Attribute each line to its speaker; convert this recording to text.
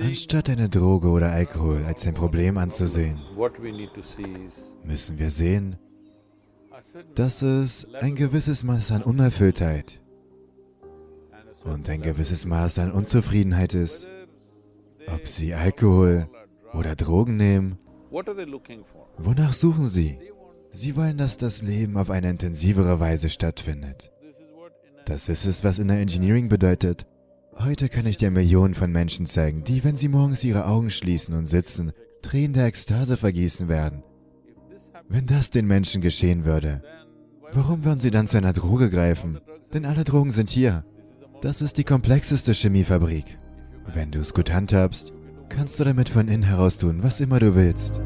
Speaker 1: Anstatt eine Droge oder Alkohol als ein Problem anzusehen, müssen wir sehen, dass es ein gewisses Maß an Unerfülltheit und ein gewisses Maß an Unzufriedenheit ist, ob Sie Alkohol oder Drogen nehmen. Wonach suchen Sie? Sie wollen, dass das Leben auf eine intensivere Weise stattfindet. Das ist es, was Inner Engineering bedeutet. Heute kann ich dir Millionen von Menschen zeigen, die, wenn sie morgens ihre Augen schließen und sitzen, Tränen der Ekstase vergießen werden. Wenn das den Menschen geschehen würde, warum würden sie dann zu einer Droge greifen? Denn alle Drogen sind hier. Das ist die komplexeste Chemiefabrik. Wenn du es gut handhabst, kannst du damit von innen heraus tun, was immer du willst.